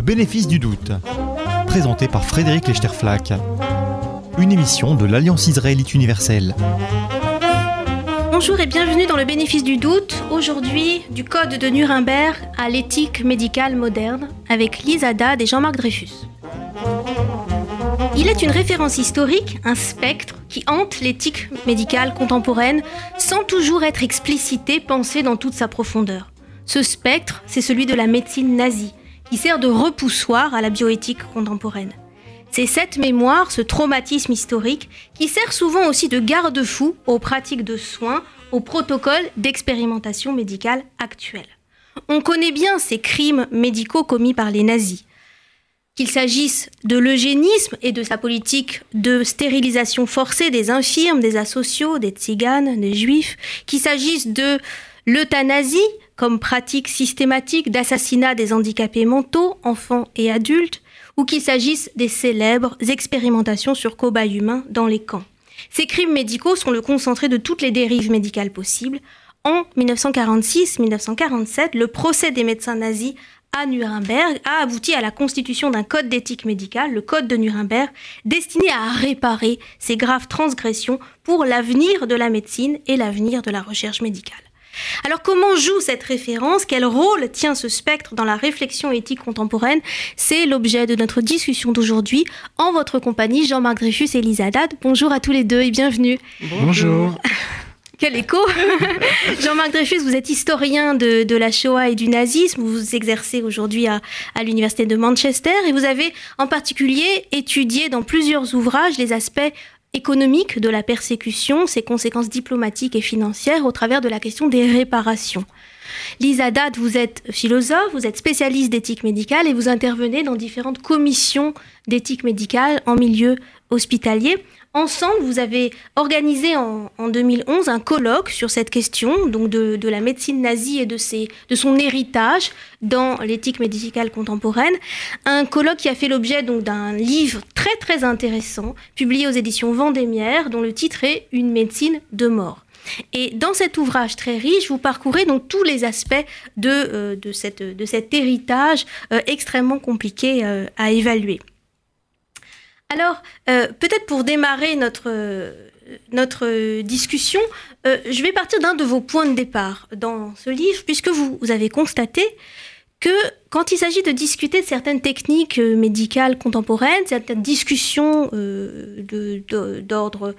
Le bénéfice du doute, présenté par Frédéric Lechterflack. Une émission de l'Alliance israélite universelle. Bonjour et bienvenue dans le bénéfice du doute. Aujourd'hui, du code de Nuremberg à l'éthique médicale moderne avec Lisa Haddad et Jean-Marc Dreyfus. Il est une référence historique, un spectre qui hante l'éthique médicale contemporaine sans toujours être explicité, pensé dans toute sa profondeur. Ce spectre, c'est celui de la médecine nazie, qui sert de repoussoir à la bioéthique contemporaine. C'est cette mémoire, ce traumatisme historique, qui sert souvent aussi de garde-fou aux pratiques de soins, aux protocoles d'expérimentation médicale actuels. On connaît bien ces crimes médicaux commis par les nazis. Qu'il s'agisse de l'eugénisme et de sa politique de stérilisation forcée des infirmes, des asociaux, des tziganes, des juifs, qu'il s'agisse de l'euthanasie comme pratique systématique d'assassinat des handicapés mentaux, enfants et adultes, ou qu'il s'agisse des célèbres expérimentations sur cobayes humains dans les camps. Ces crimes médicaux sont le concentré de toutes les dérives médicales possibles. En 1946-1947, le procès des médecins nazis à Nuremberg a abouti à la constitution d'un code d'éthique médicale, le code de Nuremberg, destiné à réparer ces graves transgressions pour l'avenir de la médecine et l'avenir de la recherche médicale. Alors comment joue cette référence? Quel rôle tient ce spectre dans la réflexion éthique contemporaine? C'est l'objet de notre discussion d'aujourd'hui en votre compagnie, Jean-Marc Dreyfus et Lisa Haddad. Bonjour à tous les deux et bienvenue. Bonjour. Quel écho Jean-Marc Dreyfus, vous êtes historien de, la Shoah et du nazisme. Vous exercez aujourd'hui à, à l'Université de Manchester et vous avez en particulier étudié dans plusieurs ouvrages les aspects économiques de la persécution, ses conséquences diplomatiques et financières au travers de la question des réparations. Lisa Dad, vous êtes philosophe, vous êtes spécialiste d'éthique médicale et vous intervenez dans différentes commissions d'éthique médicale en milieu hospitalier. Ensemble, vous avez organisé en, 2011 un colloque sur cette question, donc de, la médecine nazie et de, de son héritage dans l'éthique médicale contemporaine. Un colloque qui a fait l'objet d'un livre très intéressant, publié aux éditions Vendémiaire, dont le titre est Une médecine de mort. Et dans cet ouvrage très riche, vous parcourez donc tous les aspects de, euh, de, cet héritage euh, extrêmement compliqué euh, à évaluer. Alors, peut-être pour démarrer notre, notre discussion, je vais partir d'un de vos points de départ dans ce livre, puisque vous, avez constaté que quand il s'agit de discuter de certaines techniques euh, médicales contemporaines, certaines discussions d'ordre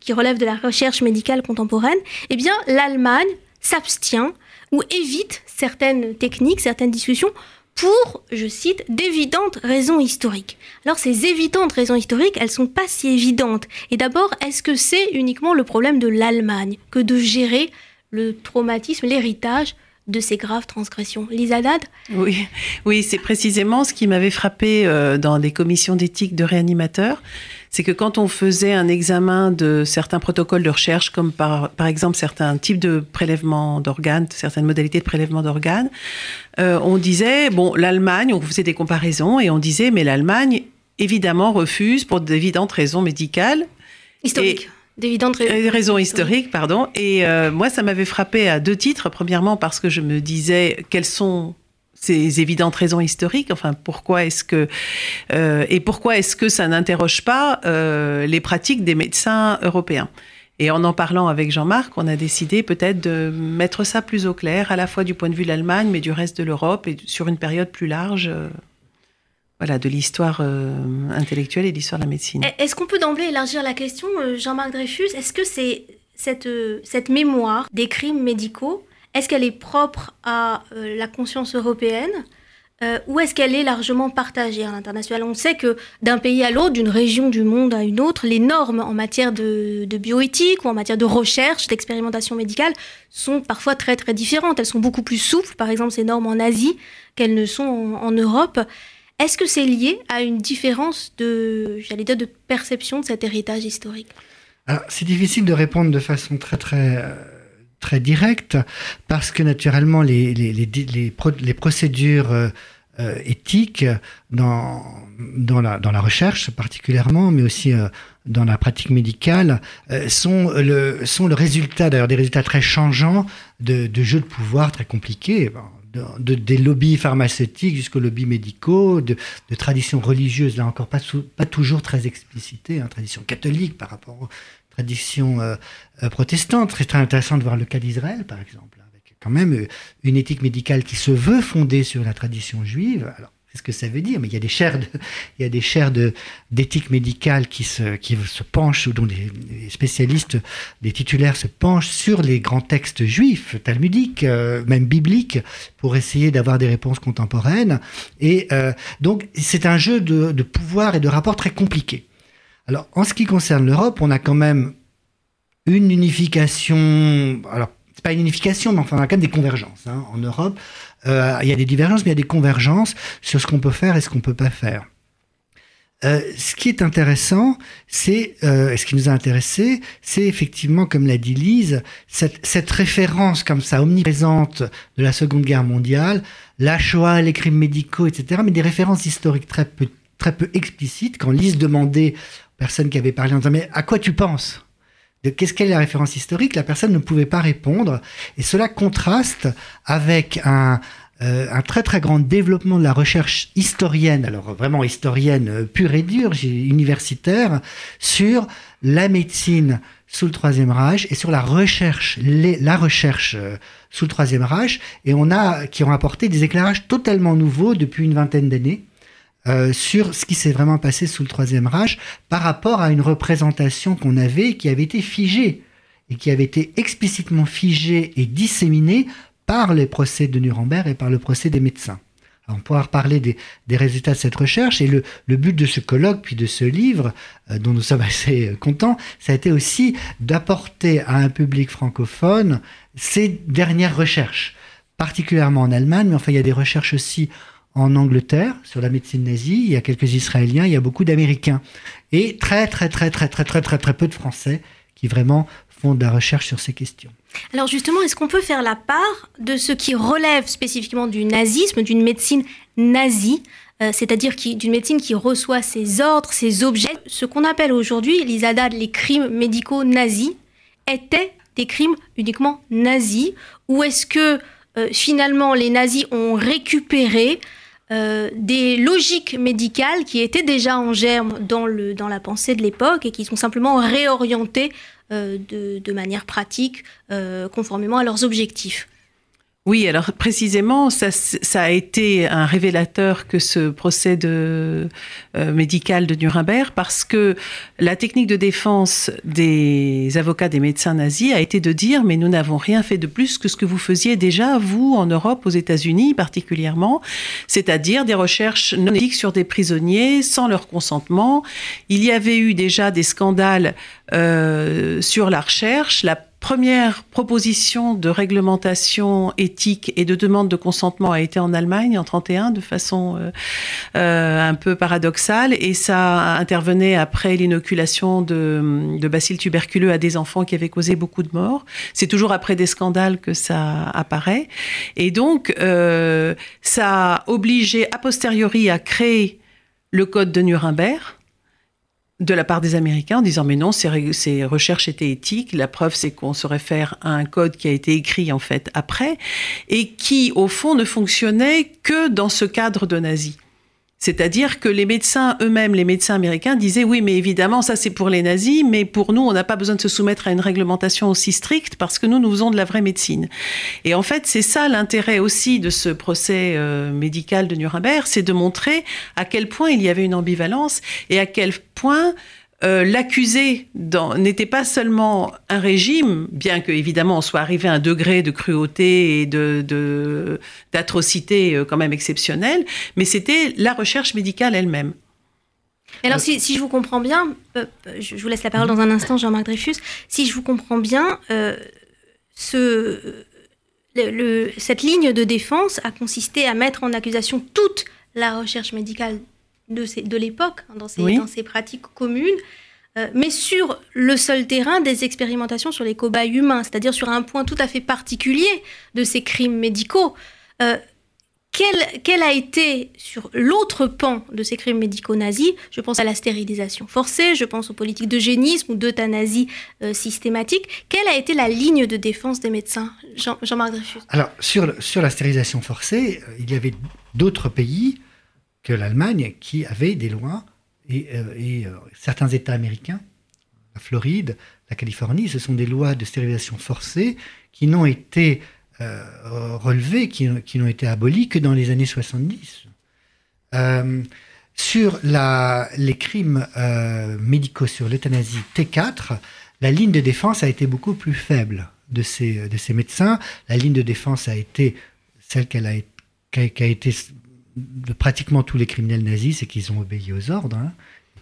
qui relèvent de la recherche médicale contemporaine, eh bien l'Allemagne s'abstient ou évite certaines techniques, certaines discussions pour, je cite, d'évidentes raisons historiques. Alors ces évidentes raisons historiques, elles sont pas si évidentes. Et d'abord, est-ce que c'est uniquement le problème de l'Allemagne que de gérer le traumatisme, l'héritage de ces graves transgressions. Lisa Dad Oui, oui c'est précisément ce qui m'avait frappé euh, dans des commissions d'éthique de réanimateurs. C'est que quand on faisait un examen de certains protocoles de recherche, comme par, par exemple certains types de prélèvements d'organes, certaines modalités de prélèvement d'organes, euh, on disait, bon, l'Allemagne, on faisait des comparaisons et on disait, mais l'Allemagne, évidemment, refuse pour d'évidentes raisons médicales. Historiques d'évidentes raisons historiques, pardon. Et euh, moi, ça m'avait frappé à deux titres. Premièrement, parce que je me disais quelles sont ces évidentes raisons historiques? Enfin, pourquoi est-ce que euh, et pourquoi est-ce que ça n'interroge pas euh, les pratiques des médecins européens? Et en en parlant avec Jean-Marc, on a décidé peut-être de mettre ça plus au clair, à la fois du point de vue de l'Allemagne, mais du reste de l'Europe et sur une période plus large voilà, de l'histoire euh, intellectuelle et de l'histoire de la médecine. Est-ce qu'on peut d'emblée élargir la question, euh, Jean-Marc Dreyfus? Est-ce que c'est cette, euh, cette mémoire des crimes médicaux, est-ce qu'elle est propre à la conscience européenne ou est-ce qu'elle est largement partagée à l'international? On sait que d'un pays à l'autre, d'une région du monde à une autre, les normes en matière de, bioéthique ou en matière de recherche, d'expérimentation médicale sont parfois très très différentes. Elles sont beaucoup plus souples, par exemple ces normes en Asie, qu'elles ne sont en Europe. Est-ce que c'est lié à une différence de, j'allais dire, de perception de cet héritage historique? C'est difficile de répondre de façon très très euh, très directe parce que naturellement les les, les, procédures euh, euh, éthiques dans dans la dans la recherche particulièrement, mais aussi dans la pratique médicale sont le sont le résultat d'ailleurs des résultats très changeants de jeux de pouvoir très compliqués de, des lobbies pharmaceutiques jusqu'aux lobbies médicaux, de, traditions religieuses, là encore pas, pas toujours très explicitées, hein, tradition catholique par rapport aux traditions euh, euh, protestantes. C'est très intéressant de voir le cas d'Israël, par exemple, avec quand même une éthique médicale qui se veut fondée sur la tradition juive. Alors, c'est ce que ça veut dire, mais il y a des chaires, il y a des chaires de, d'éthique médicale qui se, qui se penchent, dont les, spécialistes, les titulaires se penchent sur les grands textes juifs, talmudiques, euh, même bibliques, pour essayer d'avoir des réponses contemporaines. Et euh, donc, c'est un jeu de, de pouvoir et de rapport très compliqué. Alors, en ce qui concerne l'Europe, on a quand même une unification. Alors, c'est pas une unification, mais enfin, on a quand même des convergences hein, en Europe. Euh, il y a des divergences, mais il y a des convergences sur ce qu'on peut faire et ce qu'on peut pas faire. Euh, ce qui est intéressant, c'est euh, ce qui nous a intéressé, c'est effectivement, comme l'a dit Lise, cette, cette, référence comme ça omniprésente de la Seconde Guerre mondiale, la Shoah, les crimes médicaux, etc., mais des références historiques très peu, très peu explicites. Quand Lise demandait aux personnes qui avaient parlé en disant mais à quoi tu penses? De qu'est-ce qu'est la référence historique, la personne ne pouvait pas répondre. Et cela contraste avec un, euh, un très très grand développement de la recherche historienne, alors vraiment historienne euh, pure et dure, universitaire, sur la médecine sous le Troisième Reich et sur la recherche, la recherche euh, sous le Troisième Reich. Et on a qui ont apporté des éclairages totalement nouveaux depuis une vingtaine d'années. Euh, sur ce qui s'est vraiment passé sous le Troisième Reich par rapport à une représentation qu'on avait qui avait été figée et qui avait été explicitement figée et disséminée par les procès de Nuremberg et par le procès des médecins. Alors, on pourra reparler des, résultats de cette recherche et le, le, but de ce colloque puis de ce livre euh, dont nous sommes assez euh, contents, ça a été aussi d'apporter à un public francophone ces dernières recherches, particulièrement en Allemagne, mais enfin il y a des recherches aussi en Angleterre sur la médecine nazie, il y a quelques Israéliens, il y a beaucoup d'Américains. Et très très très très très très très très peu de Français qui vraiment font de la recherche sur ces questions. Alors justement, est-ce qu'on peut faire la part de ce qui relève spécifiquement du nazisme, d'une médecine nazie, euh, c'est-à-dire d'une médecine qui reçoit ses ordres, ses objets, ce qu'on appelle aujourd'hui, Lisa les crimes médicaux nazis, étaient des crimes uniquement nazis, ou est-ce que euh, finalement les nazis ont récupéré euh, des logiques médicales qui étaient déjà en germe dans, le, dans la pensée de l'époque et qui sont simplement réorientées euh, de, de, manière pratique euh, conformément à leurs objectifs. Oui, alors précisément, ça, ça, a été un révélateur que ce procès de, euh, médical de Nuremberg, parce que la technique de défense des avocats des médecins nazis a été de dire, mais nous n'avons rien fait de plus que ce que vous faisiez déjà, vous, en Europe, aux États-Unis particulièrement, c'est-à-dire des recherches non éthiques sur des prisonniers sans leur consentement. Il y avait eu déjà des scandales euh, sur la recherche. La première proposition de réglementation éthique et de demande de consentement a été en Allemagne en 31 de façon euh, euh, un peu paradoxale. Et ça intervenait après l'inoculation de, de bacilles tuberculeux à des enfants qui avaient causé beaucoup de morts. C'est toujours après des scandales que ça apparaît. Et donc euh, ça a obligé a posteriori à créer le code de Nuremberg de la part des Américains en disant mais non, ces, recherches étaient éthiques. La preuve, c'est qu'on se réfère à un code qui a été écrit en fait après et qui, au fond, ne fonctionnait que dans ce cadre de nazis. C'est-à-dire que les médecins eux-mêmes, les médecins américains disaient oui, mais évidemment, ça c'est pour les nazis, mais pour nous, on n'a pas besoin de se soumettre à une réglementation aussi stricte parce que nous, nous faisons de la vraie médecine. Et en fait, c'est ça l'intérêt aussi de ce procès euh, médical de Nuremberg, c'est de montrer à quel point il y avait une ambivalence et à quel point euh, l'accusé n'était pas seulement un régime, bien que évidemment on soit arrivé à un degré de cruauté et de d'atrocité euh, quand même exceptionnel, mais c'était la recherche médicale elle-même. Alors, euh, si, je vous comprends bien, je vous laisse la parole dans un instant, Jean-Marc Dreyfus. Si je vous comprends bien, cette ligne de défense a consisté à mettre en accusation toute la recherche médicale de, de l'époque, hein, dans, ces, dans ces pratiques communes, euh, mais sur le seul terrain des expérimentations sur les cobayes humains, c'est-à-dire sur un point tout à fait particulier de ces crimes médicaux. Euh, quel, a été sur l'autre pan de ces crimes médicaux nazis Je pense à la stérilisation forcée, je pense aux politiques d'eugénisme ou d'euthanasie euh, systématique. Quelle a été la ligne de défense des médecins? Jean-Marc Dreyfus Alors, sur, sur la stérilisation forcée, euh, il y avait d'autres pays que l'Allemagne qui avaient des lois et, et certains États américains, la Floride, la Californie, ce sont des lois de stérilisation forcée qui n'ont été euh, relevés qui, n'ont été abolis que dans les années 70. Euh, sur les crimes euh, médicaux, sur l'euthanasie T4, la ligne de défense a été beaucoup plus faible de ces, de ces médecins. La ligne de défense a été celle qu'elle a, été de pratiquement tous les criminels nazis, c'est qu'ils ont obéi aux ordres. Hein.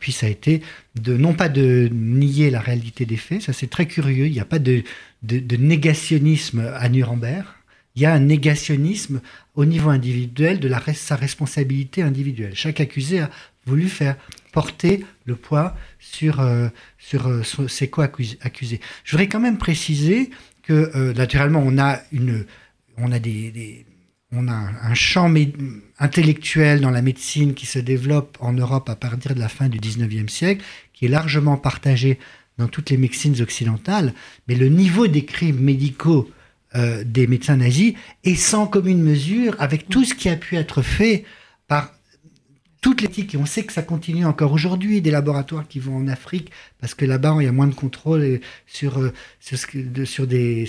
Puis ça a été de non pas de nier la réalité des faits, ça c'est très curieux. Il n'y a pas de, de, négationnisme à Nuremberg. Il y a un négationnisme au niveau individuel de sa responsabilité individuelle. Chaque accusé a voulu faire porter le poids sur, euh, sur, euh, ses co-accusés. Je voudrais quand même préciser que euh, naturellement on a une on a des on a un champ intellectuel dans la médecine qui se développe en Europe à partir de la fin du 19e siècle, qui est largement partagé dans toutes les médecines occidentales, mais le niveau des crimes médicaux euh, des médecins nazis est sans commune mesure avec tout ce qui a pu être fait par toute l'éthique, et on sait que ça continue encore aujourd'hui, des laboratoires qui vont en Afrique, parce que là-bas, il y a moins de contrôle euh, sur des,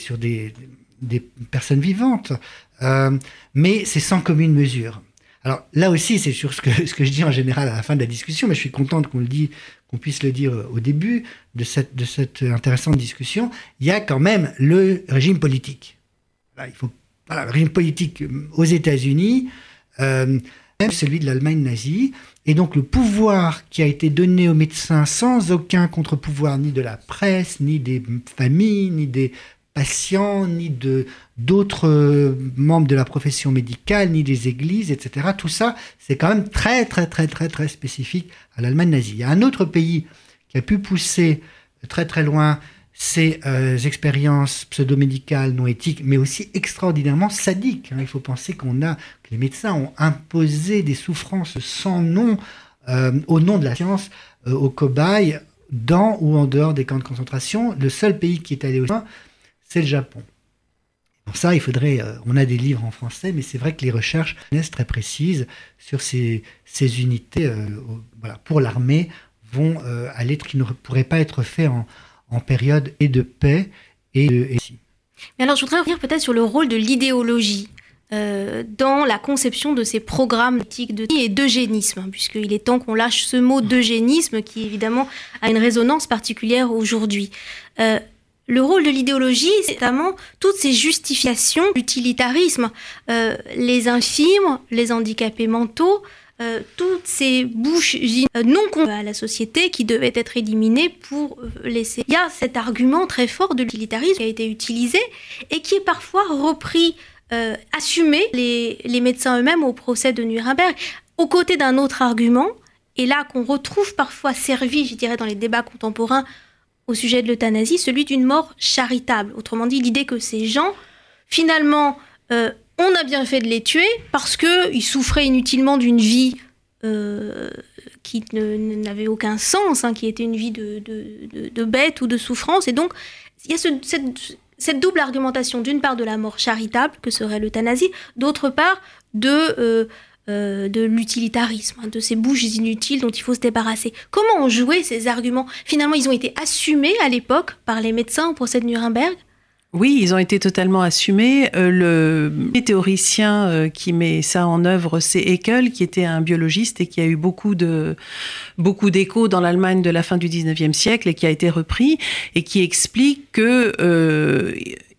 des personnes vivantes. Euh, mais c'est sans commune mesure. Alors là aussi, c'est sur ce que, je dis en général à la fin de la discussion, mais je suis contente qu'on le qu'on puisse le dire au début de cette, intéressante discussion. Il y a quand même le régime politique. Le régime politique aux États-Unis, euh, même celui de l'Allemagne nazie, et donc le pouvoir qui a été donné aux médecins sans aucun contre-pouvoir ni de la presse, ni des familles, ni des patients, ni de d'autres euh, membres de la profession médicale, ni des églises, etc. Tout ça, c'est quand même très, très, très, très, très spécifique à l'Allemagne nazie. Il y a un autre pays qui a pu pousser très, très loin ces euh, expériences pseudo-médicales non éthiques, mais aussi extraordinairement sadiques. Hein. Il faut penser qu'on a, que les médecins ont imposé des souffrances sans nom, euh, au nom de la science, aux cobayes, dans ou en dehors des camps de concentration. Le seul pays qui est allé au c'est le Japon. Pour ça, il faudrait. Euh, on a des livres en français, mais c'est vrai que les recherches naissent très précises sur ces, unités euh, pour l'armée vont euh, qui ne pourraient pas être faits en, période et de paix et de. Mais alors, je voudrais revenir peut-être sur le rôle de l'idéologie. dans la conception de ces programmes éthiques de et d'eugénisme, puisqu'il est temps qu'on lâche ce mot d'eugénisme qui évidemment a une résonance particulière aujourd'hui. Le rôle de l'idéologie, c'est notamment toutes ces justifications d'utilitarisme, euh, les infirmes, les handicapés mentaux, euh, toutes ces bouches euh, non à la société qui devaient être éliminées pour laisser. Il y a cet argument très fort de l'utilitarisme qui a été utilisé et qui est parfois repris, assumé les, les médecins eux-mêmes au procès de Nuremberg, aux côtés d'un autre argument, et là qu'on retrouve parfois servi, je dirais, dans les débats contemporains au sujet de l'euthanasie, celui d'une mort charitable. Autrement dit, l'idée que ces gens, finalement, euh, on a bien fait de les tuer parce qu'ils souffraient inutilement d'une vie euh, qui n'avait aucun sens, hein, qui était une vie de, bête ou de souffrance. Et donc, il y a cette, double argumentation, d'une part de la mort charitable, que serait l'euthanasie, d'autre part de... Euh, euh, de l'utilitarisme, hein, de ces bouches inutiles dont il faut se débarrasser. Comment ont joué ces arguments? Finalement, ils ont été assumés à l'époque par les médecins au procès de Nuremberg? Oui, ils ont été totalement assumés. Euh, le théoricien euh, qui met ça en œuvre, c'est Haeckel, qui était un biologiste et qui a eu beaucoup de beaucoup d'échos dans l'Allemagne de la fin du 19e siècle et qui a été repris et qui explique que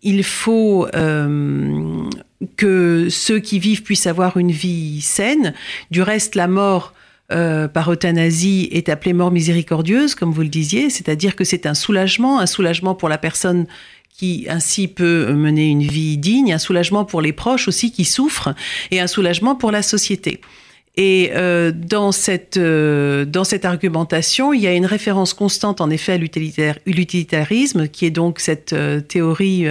il faut euh, que ceux qui vivent puissent avoir une vie saine. Du reste, la mort euh, par euthanasie est appelée mort miséricordieuse, comme vous le disiez, c'est-à-dire que c'est un soulagement, un soulagement pour la personne qui ainsi peut mener une vie digne, un soulagement pour les proches aussi qui souffrent, et un soulagement pour la société. Et euh, dans, cette, euh, dans cette argumentation, il y a une référence constante en effet à l'utilitarisme, qui est donc cette euh, théorie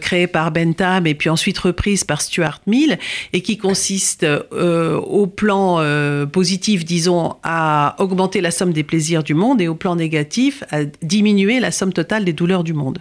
créée par Bentham et puis ensuite reprise par Stuart Mill, et qui consiste au plan positif, disons, à augmenter la somme des plaisirs du monde et au plan négatif à diminuer la somme totale des douleurs du monde.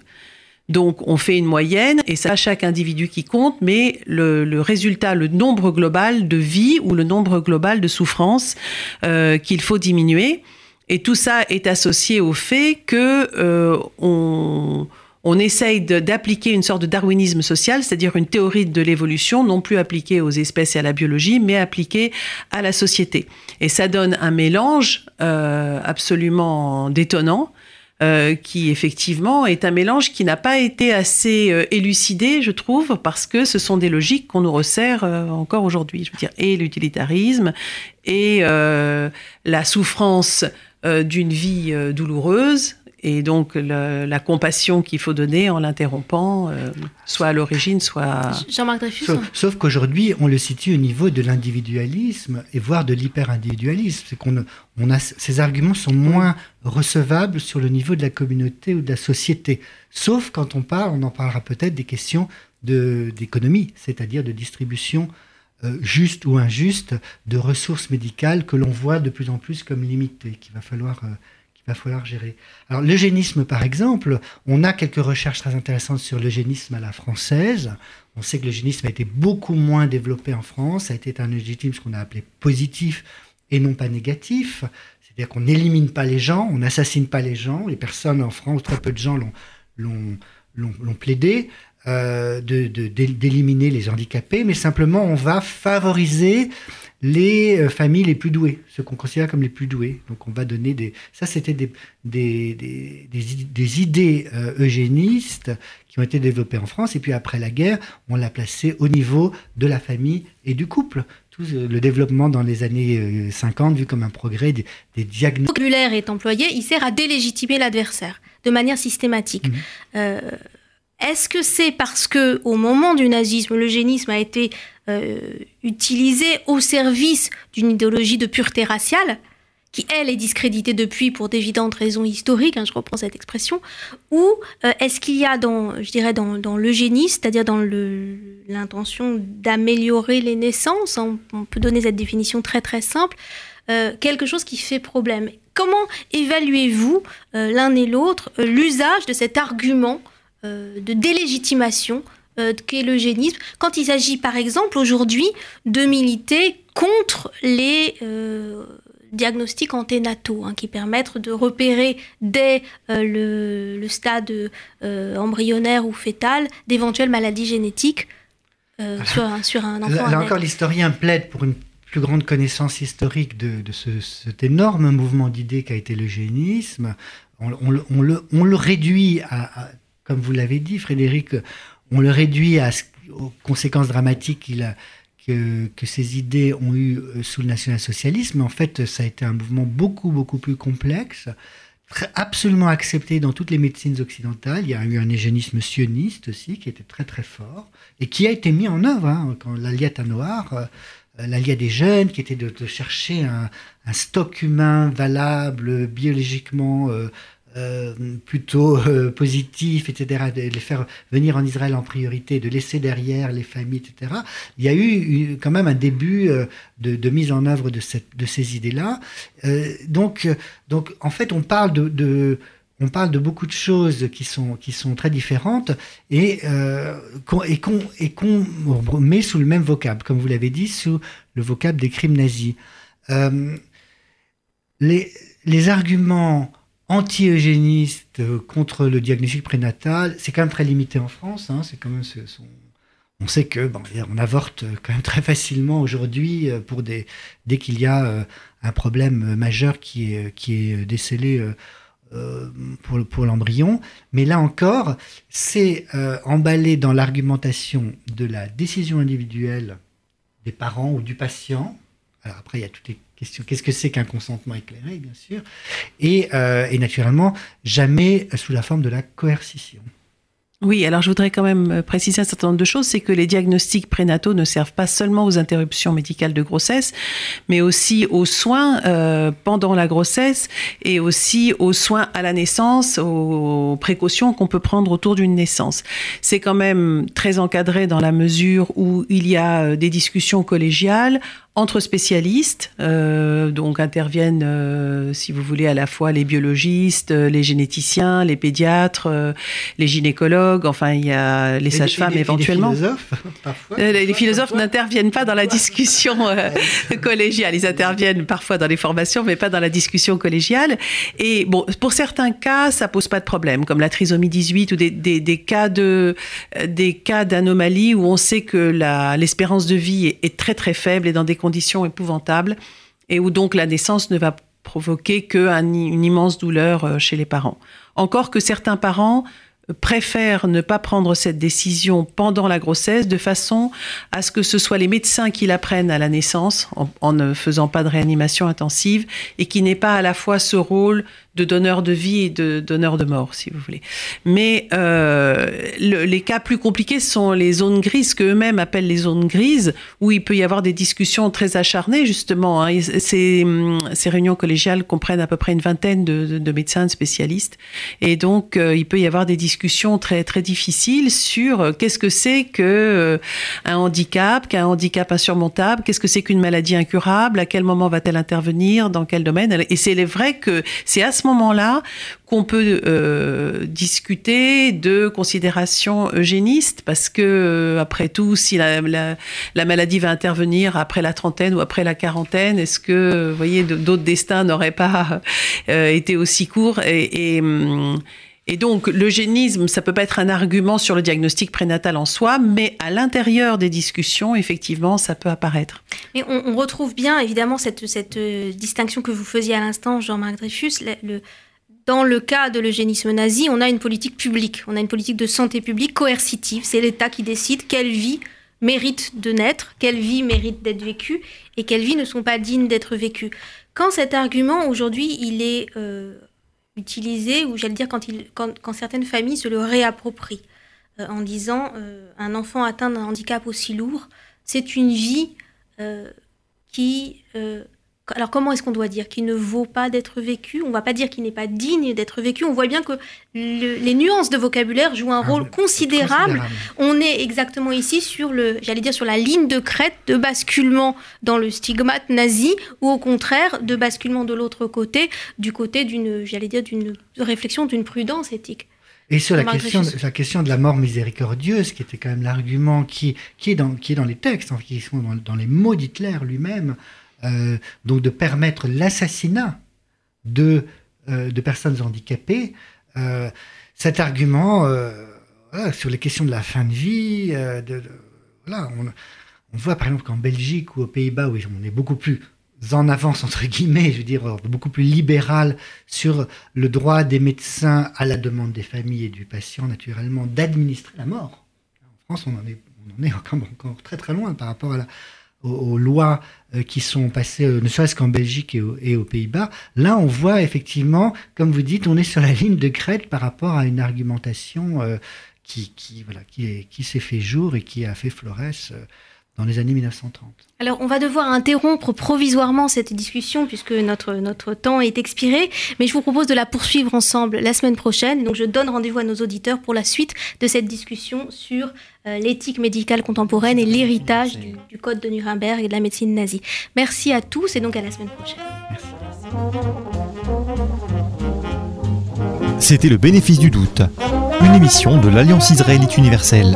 Donc on fait une moyenne et ça chaque individu qui compte, mais le, résultat, le nombre global de vie ou le nombre global de souffrance euh, qu'il faut diminuer. Et tout ça est associé au fait que euh, on, on essaye d'appliquer une sorte de darwinisme social, c'est-à-dire une théorie de l'évolution, non plus appliquée aux espèces et à la biologie, mais appliquée à la société. Et ça donne un mélange euh, absolument détonnant euh, qui effectivement est un mélange qui n'a pas été assez euh, élucidé, je trouve, parce que ce sont des logiques qu'on nous resserre euh, encore aujourd'hui. Je veux dire, et l'utilitarisme et la souffrance d'une vie douloureuse et donc la compassion qu'il faut donner en l'interrompant, euh, soit à l'origine, soit... Jean-Marc Dreyfus Sauf, qu'aujourd'hui, on le situe au niveau de l'individualisme et voire de l'hyper-individualisme. C'est qu'on on a, ces arguments sont moins recevables sur le niveau de la communauté ou de la société. Sauf quand on parle, on en parlera peut-être, des questions d'économie, c'est-à-dire de distribution euh, juste ou injuste de ressources médicales que l'on voit de plus en plus comme limitées, qu'il va falloir... Euh, va falloir gérer. Alors l'eugénisme, par exemple, on a quelques recherches très intéressantes sur l'eugénisme à la française. On sait que l'eugénisme a été beaucoup moins développé en France. Ça a été un eugénisme qu'on a appelé positif et non pas négatif. C'est-à-dire qu'on n'élimine pas les gens, on n'assassine pas les gens. Les personnes en France, très peu de gens l'ont plaidé. Euh, d'éliminer les handicapés, mais simplement on va favoriser les euh, familles les plus douées, ceux qu'on considère comme les plus doués. Donc on va donner des... Ça, c'était des, des, des, des, idées euh, eugénistes qui ont été développées en France. Et puis après la guerre, on l'a placé au niveau de la famille et du couple. Tout euh, le développement dans les années 50, vu comme un progrès des, des diagnostics. Le vocabulaire est employé, il sert à délégitimer l'adversaire de manière systématique. Mmh. Est-ce que c'est parce que au moment du nazisme, l'eugénisme a été euh, utilisé au service d'une idéologie de pureté raciale, qui elle est discréditée depuis pour d'évidentes raisons historiques, hein, je reprends cette expression, ou euh, est-ce qu'il y a dans, je dirais, c'est-à-dire dans l'intention d'améliorer les naissances, on, peut donner cette définition très très simple, euh, quelque chose qui fait problème? Comment évaluez-vous l'un et l'autre l'usage de cet argument de délégitimation euh, qu'est l'eugénisme, quand il s'agit par exemple aujourd'hui de militer contre les euh, diagnostics anténataux, hein, qui permettent de repérer dès le, stade embryonnaire ou fœtal d'éventuelles maladies génétiques sur, un, sur, un enfant. Là, encore, l'historien plaide pour une plus grande connaissance historique de, cet énorme mouvement d'idées qu'a été l'eugénisme. On, le, on, le, réduit à comme vous l'avez dit, Frédéric, on le réduit à, aux conséquences dramatiques que, que, ces idées ont eues euh, sous le national-socialisme. Mais en fait, ça a été un mouvement beaucoup, beaucoup plus complexe, absolument accepté dans toutes les médecines occidentales. Il y a eu un eugénisme sioniste aussi, qui était très, très fort, et qui a été mis en œuvre. Hein, quand l'Aliata Noir, euh, des jeunes, qui était de, chercher un, stock humain valable, biologiquement euh, euh, plutôt euh, positif, etc., de les faire venir en Israël en priorité, de laisser derrière les familles, etc., il y a eu, quand même un début euh, de, mise en œuvre de, ces idées-là. donc, donc, en fait, on parle de, on parle de beaucoup de choses qui sont, qui sont très différentes et, et qu'on met sous le même vocable, comme vous l'avez dit, sous le vocable des crimes nazis. les arguments anti-eugéniste euh, contre le diagnostic prénatal, c'est quand même très limité en France. Hein, c'est quand même On sait que bon, on avorte quand même très facilement aujourd'hui euh, pour dès qu'il y a euh, un problème majeur qui est qui est décelé pour pour l'embryon. Mais là encore, c'est emballé dans l'argumentation de la décision individuelle des parents ou du patient. Alors après, il y a toutes les Qu'est-ce que c'est qu'un consentement éclairé, bien sûr et, euh, et, naturellement, jamais sous la forme de la coercition. Oui, alors je voudrais quand même euh, préciser un certain nombre de choses. C'est que les diagnostics prénataux ne servent pas seulement aux interruptions médicales de grossesse, mais aussi aux soins euh, pendant la grossesse et aussi aux soins à la naissance, aux précautions qu'on peut prendre autour d'une naissance. C'est quand même très encadré dans la mesure où il y a des discussions collégiales entre spécialistes, euh, donc interviennent, euh, si vous voulez, à la fois les biologistes, euh, les généticiens, les pédiatres, euh, les gynécologues, enfin il y a les sages-femmes éventuellement. Les philosophes, parfois. Les, les philosophes n'interviennent pas dans la discussion collégiale, ils interviennent parfois dans les formations, mais pas dans la discussion collégiale. Et bon, pour certains cas, ça pose pas de problème, comme la trisomie 18 ou des, des, des cas de des cas d'anomalie où on sait que l'espérance de vie est, est très très faible et dans des conditions épouvantables et où donc la naissance ne va provoquer qu'une immense douleur euh, chez les parents. Encore que certains parents préfèrent ne pas prendre cette décision pendant la grossesse de façon à ce que ce soit les médecins qui la prennent à la naissance en, ne faisant pas de réanimation intensive et qui n'ait pas à la fois ce rôle de donneur de vie et de donneur de mort, si vous voulez. Mais euh, le, les cas plus compliqués sont les zones grises, que eux-mêmes appellent les zones grises, où il peut y avoir des discussions très acharnées, justement. Hein. Ces, ces, réunions collégiales comprennent à peu près une vingtaine de, de, de médecins, de spécialistes, et donc euh, il peut y avoir des discussions très très difficiles sur euh, qu'est-ce que c'est que euh, un handicap, qu'un handicap insurmontable, qu'est-ce que c'est qu'une maladie incurable, à quel moment va-t-elle intervenir, dans quel domaine. Et c'est vrai que c'est à ce moment-là qu'on peut euh, discuter de considérations eugénistes, parce que, après tout, si la, la, la, maladie va intervenir après la trentaine ou après la quarantaine, est-ce que, vous voyez, d'autres destins n'auraient pas été aussi courts et et donc, l'eugénisme, ça peut pas être un argument sur le diagnostic prénatal en soi, mais à l'intérieur des discussions, effectivement, ça peut apparaître. Mais on, retrouve bien, évidemment, cette, euh, distinction que vous faisiez à l'instant, Jean-Marc Dreyfus. Dans le cas de l'eugénisme nazi, on a une politique publique, on a une politique de santé publique coercitive. C'est l'État qui décide quelle vie mérite de naître, quelle vie mérite d'être vécue et quelles vies ne sont pas dignes d'être vécues. Quand cet argument, aujourd'hui, il est... Euh, utilisé, ou j'allais dire quand, il, quand, quand, certaines familles se le réapproprient, euh, en disant euh, un enfant atteint d'un handicap aussi lourd, c'est une vie euh, qui... alors comment est-ce qu'on doit dire Qui ne vaut pas d'être vécue On ne va pas dire qu'il n'est pas digne d'être vécu. On voit bien que le, les nuances de vocabulaire jouent un rôle considérable. considérable. On est exactement ici sur le, j'allais dire sur la ligne de crête de basculement dans le stigmate nazi, ou au contraire de basculement de l'autre côté, du côté d'une, j'allais dire d'une réflexion, d'une prudence éthique. Et sur la question, de, la question de la mort miséricordieuse, qui était quand même l'argument qui, qui, est dans, qui est dans les textes, qui sont dans, dans les mots d'Hitler lui-même, euh, donc de permettre l'assassinat de, euh, de personnes handicapées, euh, cet argument sur les questions de la fin de vie, voilà, on, voit par exemple qu'en Belgique ou aux Pays-Bas, où on est beaucoup plus en avance, entre guillemets, je veux dire, beaucoup plus libéral sur le droit des médecins à la demande des familles et du patient, naturellement, d'administrer la mort. En France, on en est, encore, très très loin par rapport à la, aux, lois euh, qui sont passées, euh, ne serait-ce qu'en Belgique et, au, et aux Pays-Bas. Là, on voit effectivement, comme vous dites, on est sur la ligne de crête par rapport à une argumentation euh, qui, voilà, qui, s'est fait jour et qui a fait florès dans les années 1930. Alors, on va devoir interrompre provisoirement cette discussion puisque notre, notre temps est expiré, mais je vous propose de la poursuivre ensemble la semaine prochaine. Donc, je donne rendez-vous à nos auditeurs pour la suite de cette discussion sur l'éthique médicale contemporaine et l'héritage du, Code de Nuremberg et de la médecine nazie. Merci à tous et donc à la semaine prochaine. C'était le bénéfice du doute, une émission de l'Alliance israélite universelle.